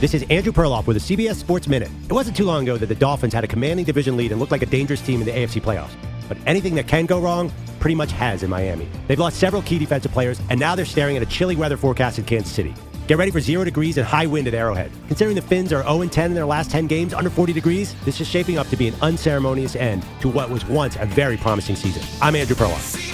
This is Andrew Perloff with a CBS Sports Minute. It wasn't too long ago that the Dolphins had a commanding division lead and looked like a dangerous team in the AFC playoffs. But anything that can go wrong pretty much has in Miami. They've lost several key defensive players, and now they're staring at a chilly weather forecast in Kansas City. Get ready for zero degrees and high wind at Arrowhead. Considering the Fins are 0 10 in their last 10 games under 40 degrees, this is shaping up to be an unceremonious end to what was once a very promising season. I'm Andrew Perloff.